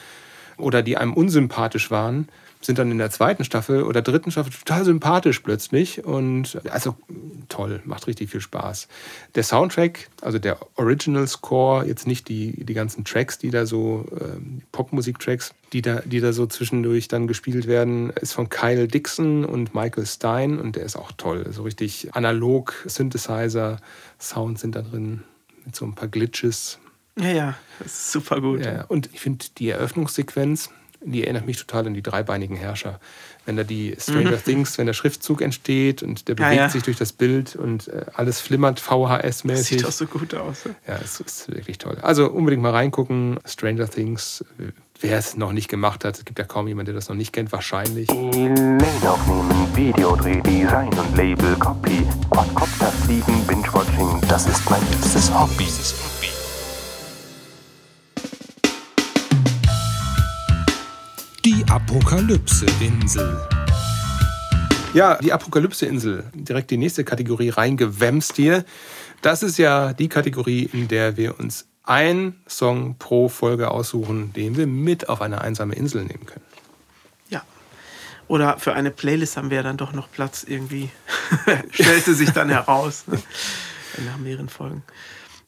oder die einem unsympathisch waren, sind dann in der zweiten Staffel oder dritten Staffel total sympathisch plötzlich und also toll, macht richtig viel Spaß. Der Soundtrack, also der Original Score, jetzt nicht die, die ganzen Tracks, die da so, äh, Popmusik-Tracks, die da, die da so zwischendurch dann gespielt werden, ist von Kyle Dixon und Michael Stein und der ist auch toll. So richtig analog Synthesizer, Sounds sind da drin mit so ein paar Glitches. Ja, ja, das ist super gut. Ja, und ich finde die Eröffnungssequenz, die erinnert mich total an die dreibeinigen Herrscher. Wenn da die Stranger mhm. Things, wenn der Schriftzug entsteht und der bewegt ja, ja. sich durch das Bild und äh, alles flimmert VHS-mäßig. Sieht auch so gut aus. Ja, es ist wirklich toll. Also unbedingt mal reingucken. Stranger Things, wer es noch nicht gemacht hat, es gibt ja kaum jemanden, der das noch nicht kennt, wahrscheinlich. Lane aufnehmen, Videodreh, Design und Label, Copy, Quadcopter fliegen, Binge-Watching, das ist mein liebstes Hobby. Die Apokalypse-Insel. Ja, die Apokalypse-Insel, direkt die nächste Kategorie reingewämst hier. Das ist ja die Kategorie, in der wir uns einen Song pro Folge aussuchen, den wir mit auf eine einsame Insel nehmen können. Ja. Oder für eine Playlist haben wir dann doch noch Platz irgendwie. Stellte sich dann heraus. Ne? Nach mehreren Folgen.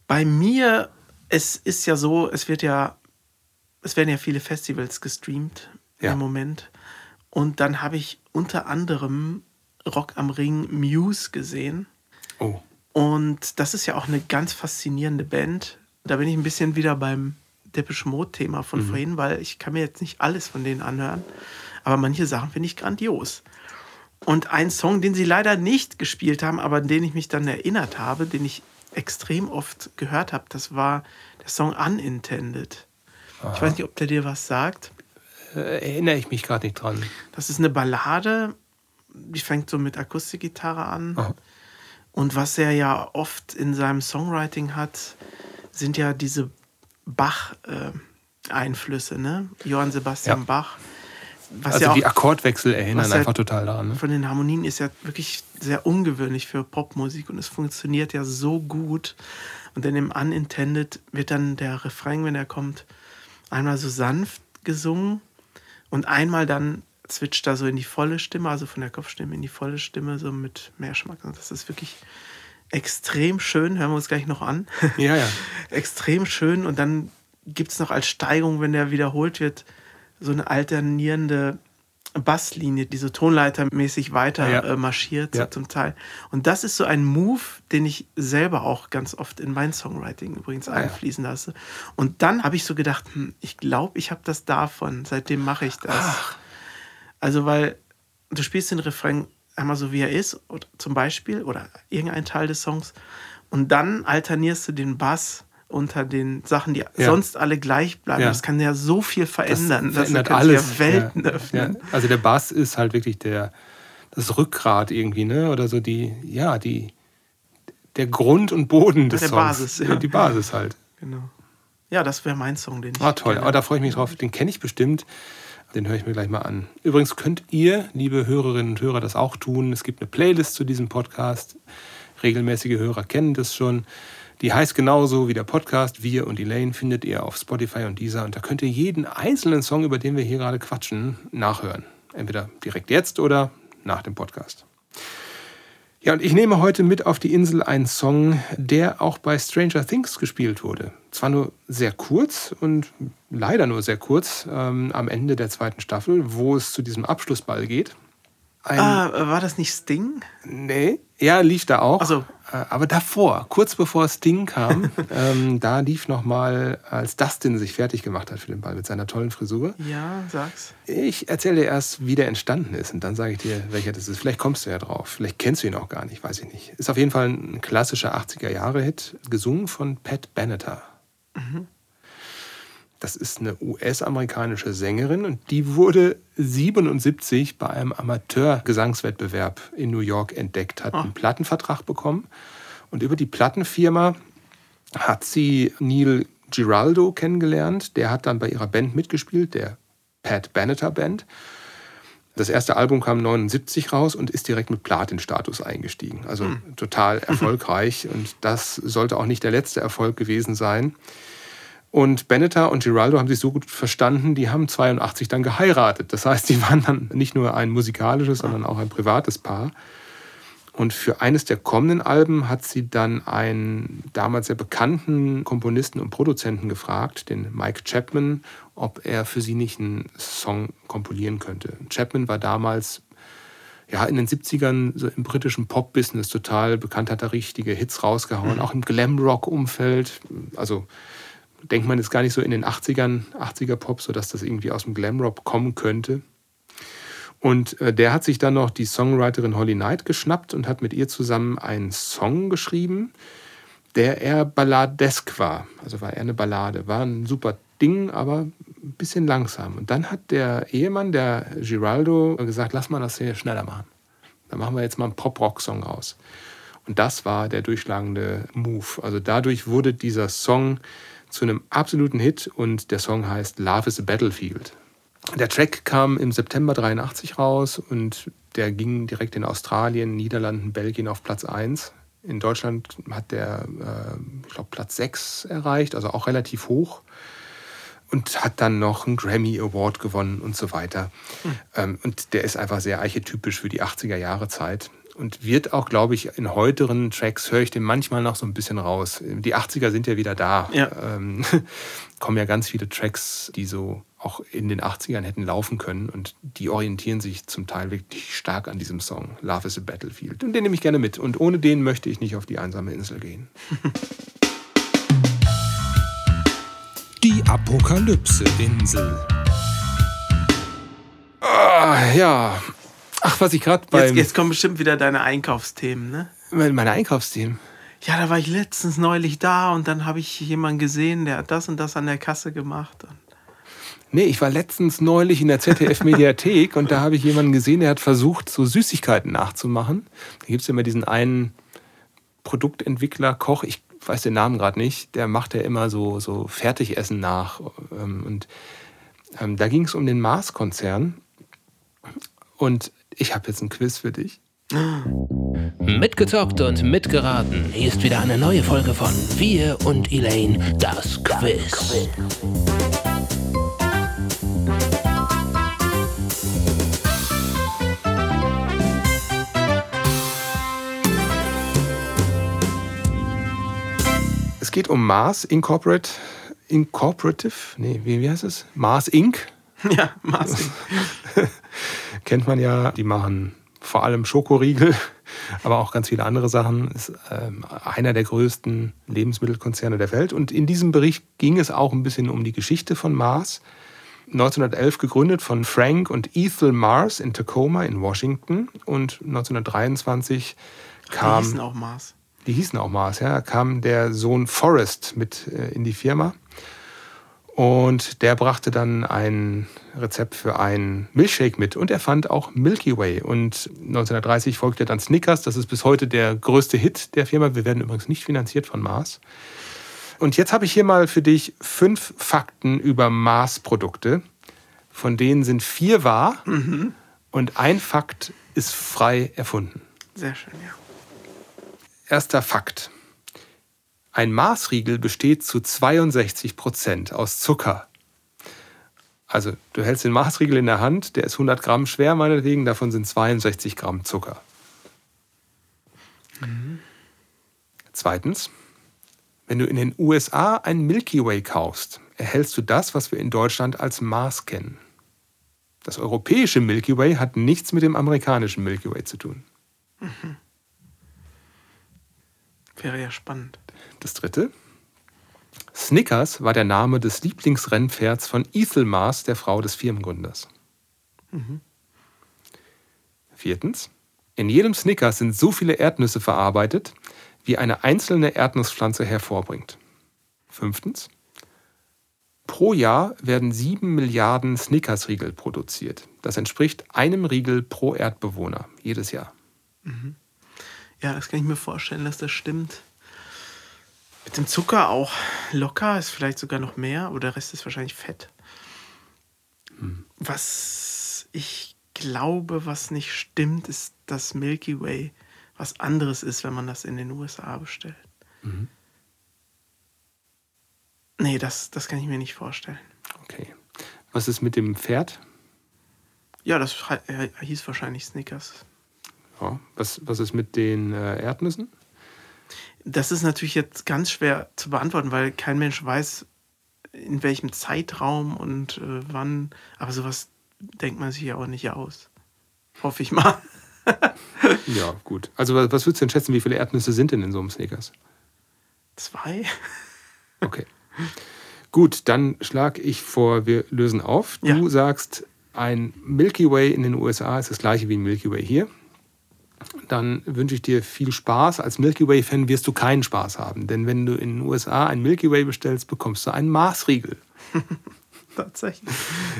Bei mir, es ist ja so, es wird ja, es werden ja viele Festivals gestreamt ja. im Moment. Und dann habe ich unter anderem Rock am Ring Muse gesehen. Oh. Und das ist ja auch eine ganz faszinierende Band. Da bin ich ein bisschen wieder beim Depeche Mode-Thema von mhm. vorhin, weil ich kann mir jetzt nicht alles von denen anhören. Aber manche Sachen finde ich grandios. Und ein Song, den sie leider nicht gespielt haben, aber an den ich mich dann erinnert habe, den ich extrem oft gehört habe, das war der Song Unintended. Aha. Ich weiß nicht, ob der dir was sagt äh, erinnere ich mich gerade nicht dran. Das ist eine Ballade, die fängt so mit Akustikgitarre an. Aha. Und was er ja oft in seinem Songwriting hat, sind ja diese Bach-Einflüsse, ne? Johann Sebastian ja. Bach. Was also ja auch, die Akkordwechsel erinnern einfach total daran. Ne? Von den Harmonien ist ja wirklich sehr ungewöhnlich für Popmusik und es funktioniert ja so gut. Und dann im Unintended wird dann der Refrain, wenn er kommt, einmal so sanft gesungen und einmal dann switcht da so in die volle Stimme, also von der Kopfstimme in die volle Stimme, so mit mehr Schmack. Und das ist wirklich extrem schön. Hören wir uns gleich noch an. Ja, ja. extrem schön. Und dann gibt es noch als Steigung, wenn der wiederholt wird, so eine alternierende Basslinie, die so tonleitermäßig weiter ja. äh, marschiert ja. so zum Teil. Und das ist so ein Move, den ich selber auch ganz oft in mein Songwriting übrigens einfließen lasse. Und dann habe ich so gedacht, hm, ich glaube, ich habe das davon. Seitdem mache ich das. Ach. Also weil du spielst den Refrain einmal so wie er ist, oder, zum Beispiel, oder irgendein Teil des Songs, und dann alternierst du den Bass unter den Sachen, die ja. sonst alle gleich bleiben. Ja. Das kann ja so viel verändern. Das verändert das alles. Ja Welten öffnen. Also der Bass ist halt wirklich der, das Rückgrat irgendwie, ne? Oder so die, ja, die, der Grund und Boden des der Songs. Basis, ja. Die Basis halt. Genau. Ja, das wäre mein Song, den ich. Ah, toll. Aber da freue ich mich drauf. Den kenne ich bestimmt. Den höre ich mir gleich mal an. Übrigens könnt ihr, liebe Hörerinnen und Hörer, das auch tun. Es gibt eine Playlist zu diesem Podcast. Regelmäßige Hörer kennen das schon. Die heißt genauso wie der Podcast. Wir und Elaine findet ihr auf Spotify und dieser. Und da könnt ihr jeden einzelnen Song, über den wir hier gerade quatschen, nachhören. Entweder direkt jetzt oder nach dem Podcast. Ja, und ich nehme heute mit auf die Insel einen Song, der auch bei Stranger Things gespielt wurde. Zwar nur sehr kurz und leider nur sehr kurz ähm, am Ende der zweiten Staffel, wo es zu diesem Abschlussball geht. Ein, ah, war das nicht Sting? Nee, Ja, lief da auch. Also. Aber davor, kurz bevor Sting kam, ähm, da lief noch mal, als Dustin sich fertig gemacht hat für den Ball mit seiner tollen Frisur. Ja, sag's. Ich erzähle dir erst, wie der entstanden ist und dann sage ich dir, welcher das ist. Vielleicht kommst du ja drauf. Vielleicht kennst du ihn auch gar nicht, weiß ich nicht. Ist auf jeden Fall ein klassischer 80er-Jahre-Hit, gesungen von Pat Benatar. Mhm. Das ist eine US-amerikanische Sängerin und die wurde 77 bei einem Amateur-Gesangswettbewerb in New York entdeckt, hat ah. einen Plattenvertrag bekommen und über die Plattenfirma hat sie Neil Giraldo kennengelernt. Der hat dann bei ihrer Band mitgespielt, der Pat Benatar Band. Das erste Album kam 79 raus und ist direkt mit Platin-Status eingestiegen. Also hm. total erfolgreich und das sollte auch nicht der letzte Erfolg gewesen sein. Und Benetar und Giraldo haben sich so gut verstanden, die haben 82 dann geheiratet. Das heißt, die waren dann nicht nur ein musikalisches, sondern auch ein privates Paar. Und für eines der kommenden Alben hat sie dann einen damals sehr bekannten Komponisten und Produzenten gefragt, den Mike Chapman, ob er für sie nicht einen Song komponieren könnte. Chapman war damals ja, in den 70ern so im britischen Pop-Business total bekannt, hat er richtige Hits rausgehauen, auch im Glam-Rock-Umfeld. Also denkt man jetzt gar nicht so in den 80ern, 80er Pop, sodass das irgendwie aus dem Glamrock kommen könnte. Und äh, der hat sich dann noch die Songwriterin Holly Knight geschnappt und hat mit ihr zusammen einen Song geschrieben, der eher balladesk war. Also war eher eine Ballade. War ein super Ding, aber ein bisschen langsam. Und dann hat der Ehemann, der Giraldo, gesagt, lass mal das hier schneller machen. Dann machen wir jetzt mal einen Pop-Rock-Song raus. Und das war der durchschlagende Move. Also dadurch wurde dieser Song zu einem absoluten Hit und der Song heißt Love is a Battlefield. Der Track kam im September 83 raus und der ging direkt in Australien, Niederlanden, Belgien auf Platz 1. In Deutschland hat der, äh, ich glaube, Platz 6 erreicht, also auch relativ hoch. Und hat dann noch einen Grammy Award gewonnen und so weiter. Hm. und der ist einfach sehr archetypisch für die 80er Jahre Zeit und wird auch, glaube ich, in heuteren Tracks höre ich den manchmal noch so ein bisschen raus. Die 80er sind ja wieder da. Ja. Ähm, kommen ja ganz viele Tracks, die so auch in den 80ern hätten laufen können und die orientieren sich zum Teil wirklich stark an diesem Song Love is a Battlefield. Und den nehme ich gerne mit. Und ohne den möchte ich nicht auf die einsame Insel gehen. Die Apokalypse-Insel. Ah, ja, Ach, was ich gerade bei. Jetzt, jetzt, kommen bestimmt wieder deine Einkaufsthemen, ne? Meine Einkaufsthemen. Ja, da war ich letztens neulich da und dann habe ich jemanden gesehen, der hat das und das an der Kasse gemacht. Nee, ich war letztens neulich in der ZDF-Mediathek und da habe ich jemanden gesehen, der hat versucht, so Süßigkeiten nachzumachen. Da gibt es ja immer diesen einen Produktentwickler, Koch, ich weiß den Namen gerade nicht, der macht ja immer so, so Fertigessen nach. Ähm, und ähm, da ging es um den Mars-Konzern. Und ich habe jetzt ein Quiz für dich. Mitgezockt und mitgeraten. Hier ist wieder eine neue Folge von Wir und Elaine, das Quiz. Es geht um Mars Incorporate, Incorporative, nee, wie, wie heißt es? Mars Inc. Ja, Mars Inc. kennt man ja. Die machen vor allem Schokoriegel, aber auch ganz viele andere Sachen. Ist äh, einer der größten Lebensmittelkonzerne der Welt. Und in diesem Bericht ging es auch ein bisschen um die Geschichte von Mars. 1911 gegründet von Frank und Ethel Mars in Tacoma in Washington und 1923 kam. Die hießen auch Mars. Die hießen auch Mars, ja. kam der Sohn Forrest mit äh, in die Firma. Und der brachte dann ein Rezept für einen Milchshake mit und er fand auch Milky Way. Und 1930 folgte dann Snickers. Das ist bis heute der größte Hit der Firma. Wir werden übrigens nicht finanziert von Mars. Und jetzt habe ich hier mal für dich fünf Fakten über Mars-Produkte. Von denen sind vier wahr mhm. und ein Fakt ist frei erfunden. Sehr schön, ja. Erster Fakt. Ein Maßriegel besteht zu 62 Prozent aus Zucker. Also du hältst den Maßriegel in der Hand, der ist 100 Gramm schwer meinetwegen, davon sind 62 Gramm Zucker. Mhm. Zweitens, wenn du in den USA ein Milky Way kaufst, erhältst du das, was wir in Deutschland als Mars kennen. Das europäische Milky Way hat nichts mit dem amerikanischen Milky Way zu tun. Mhm. wäre ja spannend. Das dritte. Snickers war der Name des Lieblingsrennpferds von Ethel Mars, der Frau des Firmengründers. Mhm. Viertens. In jedem Snickers sind so viele Erdnüsse verarbeitet, wie eine einzelne Erdnusspflanze hervorbringt. Fünftens. Pro Jahr werden sieben Milliarden Snickers-Riegel produziert. Das entspricht einem Riegel pro Erdbewohner jedes Jahr. Mhm. Ja, das kann ich mir vorstellen, dass das stimmt. Mit dem Zucker auch locker, ist vielleicht sogar noch mehr, aber der Rest ist wahrscheinlich Fett. Hm. Was ich glaube, was nicht stimmt, ist, dass Milky Way was anderes ist, wenn man das in den USA bestellt. Mhm. Nee, das, das kann ich mir nicht vorstellen. Okay. Was ist mit dem Pferd? Ja, das hieß wahrscheinlich Snickers. Ja. Was, was ist mit den äh, Erdnüssen? Das ist natürlich jetzt ganz schwer zu beantworten, weil kein Mensch weiß, in welchem Zeitraum und äh, wann. Aber sowas denkt man sich ja auch nicht aus. Hoffe ich mal. ja, gut. Also, was würdest du denn schätzen, wie viele Erdnüsse sind denn in so einem Snickers? Zwei. okay. Gut, dann schlage ich vor, wir lösen auf. Du ja. sagst, ein Milky Way in den USA ist das gleiche wie ein Milky Way hier dann wünsche ich dir viel Spaß. Als Milky Way-Fan wirst du keinen Spaß haben, denn wenn du in den USA ein Milky Way bestellst, bekommst du einen Maßriegel. Tatsächlich.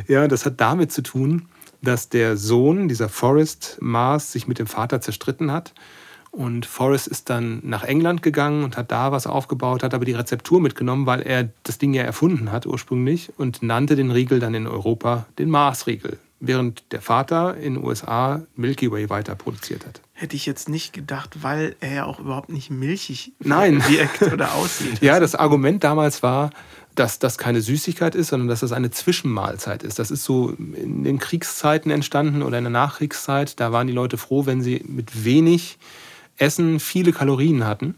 Ja, das hat damit zu tun, dass der Sohn, dieser Forrest Mars, sich mit dem Vater zerstritten hat. Und Forrest ist dann nach England gegangen und hat da was aufgebaut, hat aber die Rezeptur mitgenommen, weil er das Ding ja erfunden hat ursprünglich und nannte den Riegel dann in Europa den Maßriegel während der Vater in den USA Milky Way weiter produziert hat. Hätte ich jetzt nicht gedacht, weil er ja auch überhaupt nicht milchig Nein. wirkt oder aussieht. ja, das Argument damals war, dass das keine Süßigkeit ist, sondern dass das eine Zwischenmahlzeit ist. Das ist so in den Kriegszeiten entstanden oder in der Nachkriegszeit. Da waren die Leute froh, wenn sie mit wenig Essen viele Kalorien hatten.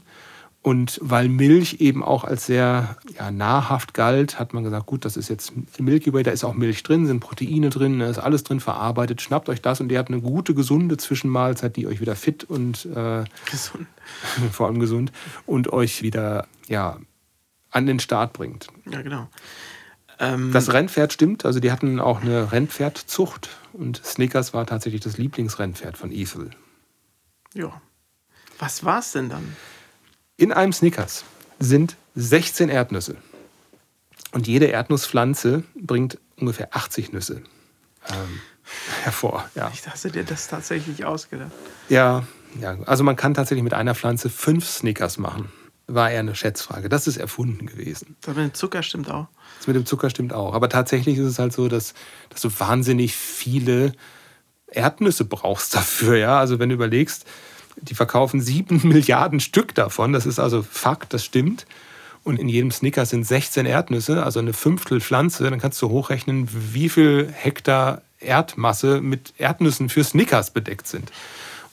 Und weil Milch eben auch als sehr ja, nahrhaft galt, hat man gesagt, gut, das ist jetzt Milky Way, da ist auch Milch drin, sind Proteine drin, da ist alles drin verarbeitet, schnappt euch das und ihr habt eine gute, gesunde Zwischenmahlzeit, die euch wieder fit und äh, gesund. vor allem gesund und euch wieder ja, an den Start bringt. Ja, genau. Ähm, das Rennpferd stimmt, also die hatten auch eine Rennpferdzucht und Snickers war tatsächlich das Lieblingsrennpferd von Ethel. Ja. Was war es denn dann? In einem Snickers sind 16 Erdnüsse. Und jede Erdnusspflanze bringt ungefähr 80 Nüsse ähm, hervor. Ja. Ich dachte dir das tatsächlich ausgedacht. Ja, ja, also man kann tatsächlich mit einer Pflanze fünf Snickers machen. War eher eine Schätzfrage. Das ist erfunden gewesen. Das mit dem Zucker stimmt auch. Das mit dem Zucker stimmt auch. Aber tatsächlich ist es halt so, dass, dass du wahnsinnig viele Erdnüsse brauchst dafür. Ja? Also wenn du überlegst, die verkaufen sieben Milliarden Stück davon. Das ist also Fakt, das stimmt. Und in jedem Snickers sind 16 Erdnüsse, also eine Fünftel Pflanze. Dann kannst du hochrechnen, wie viel Hektar Erdmasse mit Erdnüssen für Snickers bedeckt sind.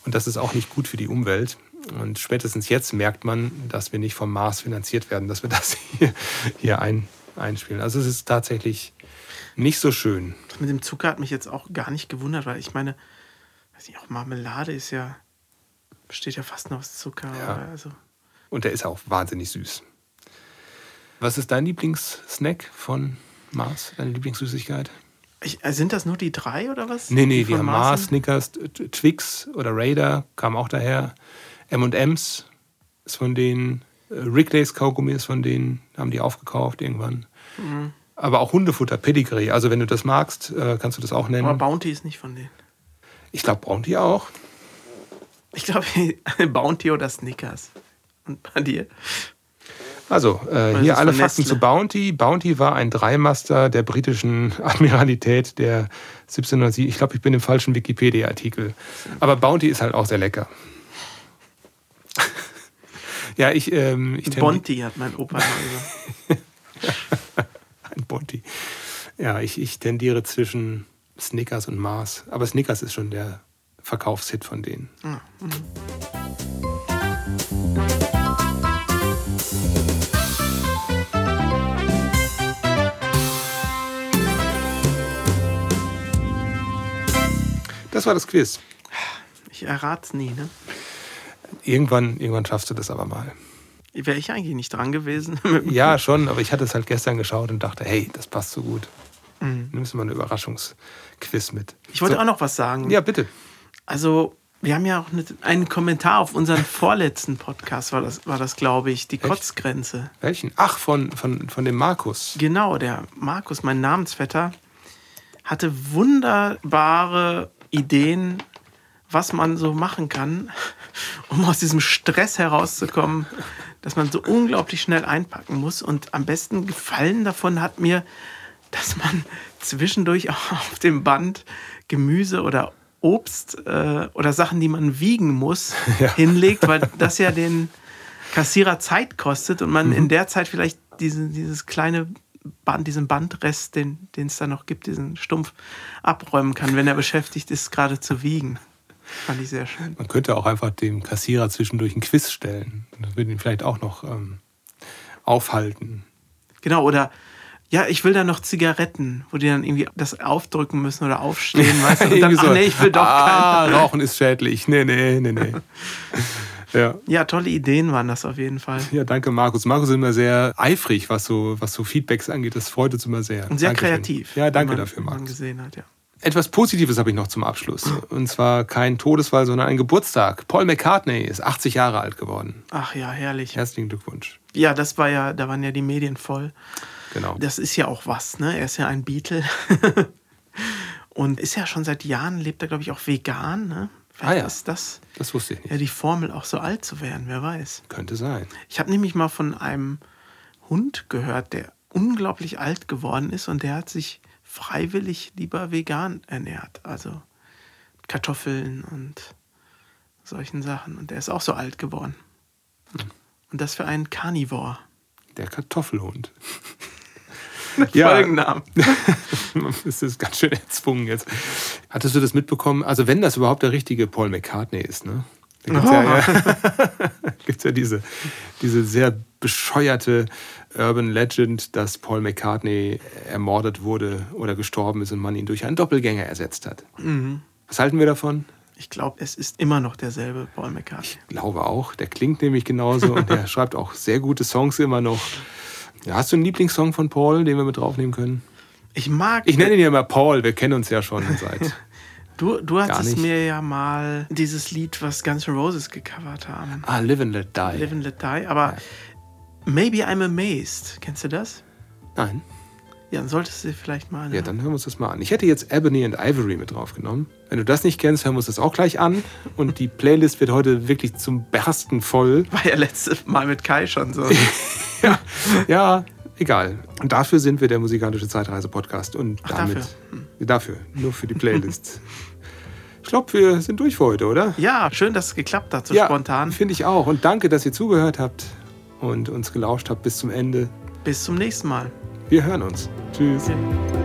Und das ist auch nicht gut für die Umwelt. Und spätestens jetzt merkt man, dass wir nicht vom Mars finanziert werden, dass wir das hier, hier ein, einspielen. Also es ist tatsächlich nicht so schön. Das mit dem Zucker hat mich jetzt auch gar nicht gewundert, weil ich meine, weiß nicht, auch Marmelade ist ja besteht ja fast nur aus Zucker. Ja. Also. Und der ist auch wahnsinnig süß. Was ist dein Lieblingssnack von Mars, deine Lieblingssüßigkeit? Ich, äh, sind das nur die drei oder was? Nee, nee, die, die haben Mars, Snickers, Twix oder Raider, kam auch daher. M&M's ist von denen, äh, Wrigley's Kaugummi ist von denen, haben die aufgekauft irgendwann. Mhm. Aber auch Hundefutter, Pedigree. Also wenn du das magst, äh, kannst du das auch nennen. Aber Bounty ist nicht von denen. Ich glaube Bounty auch. Ich glaube, Bounty oder Snickers. Und bei dir? Also, äh, hier alle Fakten Nestle? zu Bounty. Bounty war ein Dreimaster der britischen Admiralität der 1707. Ich glaube, ich bin im falschen Wikipedia-Artikel. Aber Bounty ist halt auch sehr lecker. ja, ich. Ähm, ich Bonti hat mein Opa gesagt. ein Bonti. Ja, ich, ich tendiere zwischen Snickers und Mars. Aber Snickers ist schon der Verkaufshit von denen. Mhm. Das war das Quiz. Ich errate es nie, ne? Irgendwann, irgendwann schaffst du das aber mal. Wäre ich eigentlich nicht dran gewesen? ja, schon, aber ich hatte es halt gestern geschaut und dachte, hey, das passt so gut. Mhm. Nimmst du mal eine Überraschungsquiz mit. Ich wollte so. auch noch was sagen. Ja, bitte. Also, wir haben ja auch einen Kommentar auf unseren vorletzten Podcast, war das, war das glaube ich, die Welch? Kotzgrenze. Welchen? Ach, von, von, von dem Markus. Genau, der Markus, mein Namensvetter, hatte wunderbare Ideen, was man so machen kann, um aus diesem Stress herauszukommen, dass man so unglaublich schnell einpacken muss. Und am besten gefallen davon hat mir, dass man zwischendurch auch auf dem Band Gemüse oder Obst äh, oder Sachen, die man wiegen muss, ja. hinlegt, weil das ja den Kassierer Zeit kostet und man mhm. in der Zeit vielleicht diesen, dieses kleine Band, diesen Bandrest, den es da noch gibt, diesen Stumpf abräumen kann, wenn er beschäftigt ist, gerade zu wiegen. Fand ich sehr schön. Man könnte auch einfach dem Kassierer zwischendurch einen Quiz stellen. Das würde ihn vielleicht auch noch ähm, aufhalten. Genau, oder ja, ich will da noch Zigaretten, wo die dann irgendwie das aufdrücken müssen oder aufstehen, weißt du? Und dann, so, ach nee, ich will doch ah, keine. Rauchen ist schädlich. Nee, nee, nee, nee. Ja. ja, tolle Ideen waren das auf jeden Fall. Ja, danke Markus. Markus ist immer sehr eifrig, was so, was so Feedbacks angeht. Das freut uns immer sehr. Und sehr danke kreativ. Ja, danke man, dafür, Markus. Man gesehen hat, ja. Etwas Positives habe ich noch zum Abschluss. Und zwar kein Todesfall, sondern ein Geburtstag. Paul McCartney ist 80 Jahre alt geworden. Ach ja, herrlich. Herzlichen Glückwunsch. Ja, das war ja, da waren ja die Medien voll. Genau. Das ist ja auch was, ne? Er ist ja ein Beatle. Und ist ja schon seit Jahren, lebt er, glaube ich, auch vegan, ne? Vielleicht ah ja, ist das, das wusste ich nicht. Ja, die Formel auch so alt zu werden, wer weiß. Könnte sein. Ich habe nämlich mal von einem Hund gehört, der unglaublich alt geworden ist und der hat sich freiwillig lieber vegan ernährt. Also Kartoffeln und solchen Sachen. Und der ist auch so alt geworden. Hm. Und das für einen Carnivore. Der Kartoffelhund. ja, Folgennamen. das ist ganz schön erzwungen jetzt. Hattest du das mitbekommen? Also, wenn das überhaupt der richtige Paul McCartney ist, ne? Da gibt es ja, ja, gibt's ja diese, diese sehr bescheuerte Urban Legend, dass Paul McCartney ermordet wurde oder gestorben ist und man ihn durch einen Doppelgänger ersetzt hat. Mhm. Was halten wir davon? Ich glaube, es ist immer noch derselbe Paul McCartney. Ich glaube auch. Der klingt nämlich genauso und der schreibt auch sehr gute Songs immer noch. Ja, hast du einen Lieblingssong von Paul, den wir mit draufnehmen können? Ich mag. Ich nenne ihn ja immer Paul, wir kennen uns ja schon seit. du, du hattest mir ja mal dieses Lied, was Guns N' Roses gecovert haben. Ah, Live and Let Die. Live and Let Die, aber ja. Maybe I'm Amazed. Kennst du das? Nein. Ja, dann solltest du vielleicht mal. Ja, dann hören wir uns das mal an. Ich hätte jetzt Ebony and Ivory mit draufgenommen. Wenn du das nicht kennst, hören wir uns das auch gleich an. Und die Playlist wird heute wirklich zum Bersten voll. War ja letztes Mal mit Kai schon so. ja, egal. Und dafür sind wir der musikalische Zeitreise-Podcast. Und Ach, damit. Dafür. Hm. dafür, nur für die Playlist. Ich glaube, wir sind durch für heute, oder? Ja, schön, dass es geklappt hat, so ja, spontan. Finde ich auch. Und danke, dass ihr zugehört habt und uns gelauscht habt bis zum Ende. Bis zum nächsten Mal. Wir hören uns. Tschüss. Okay.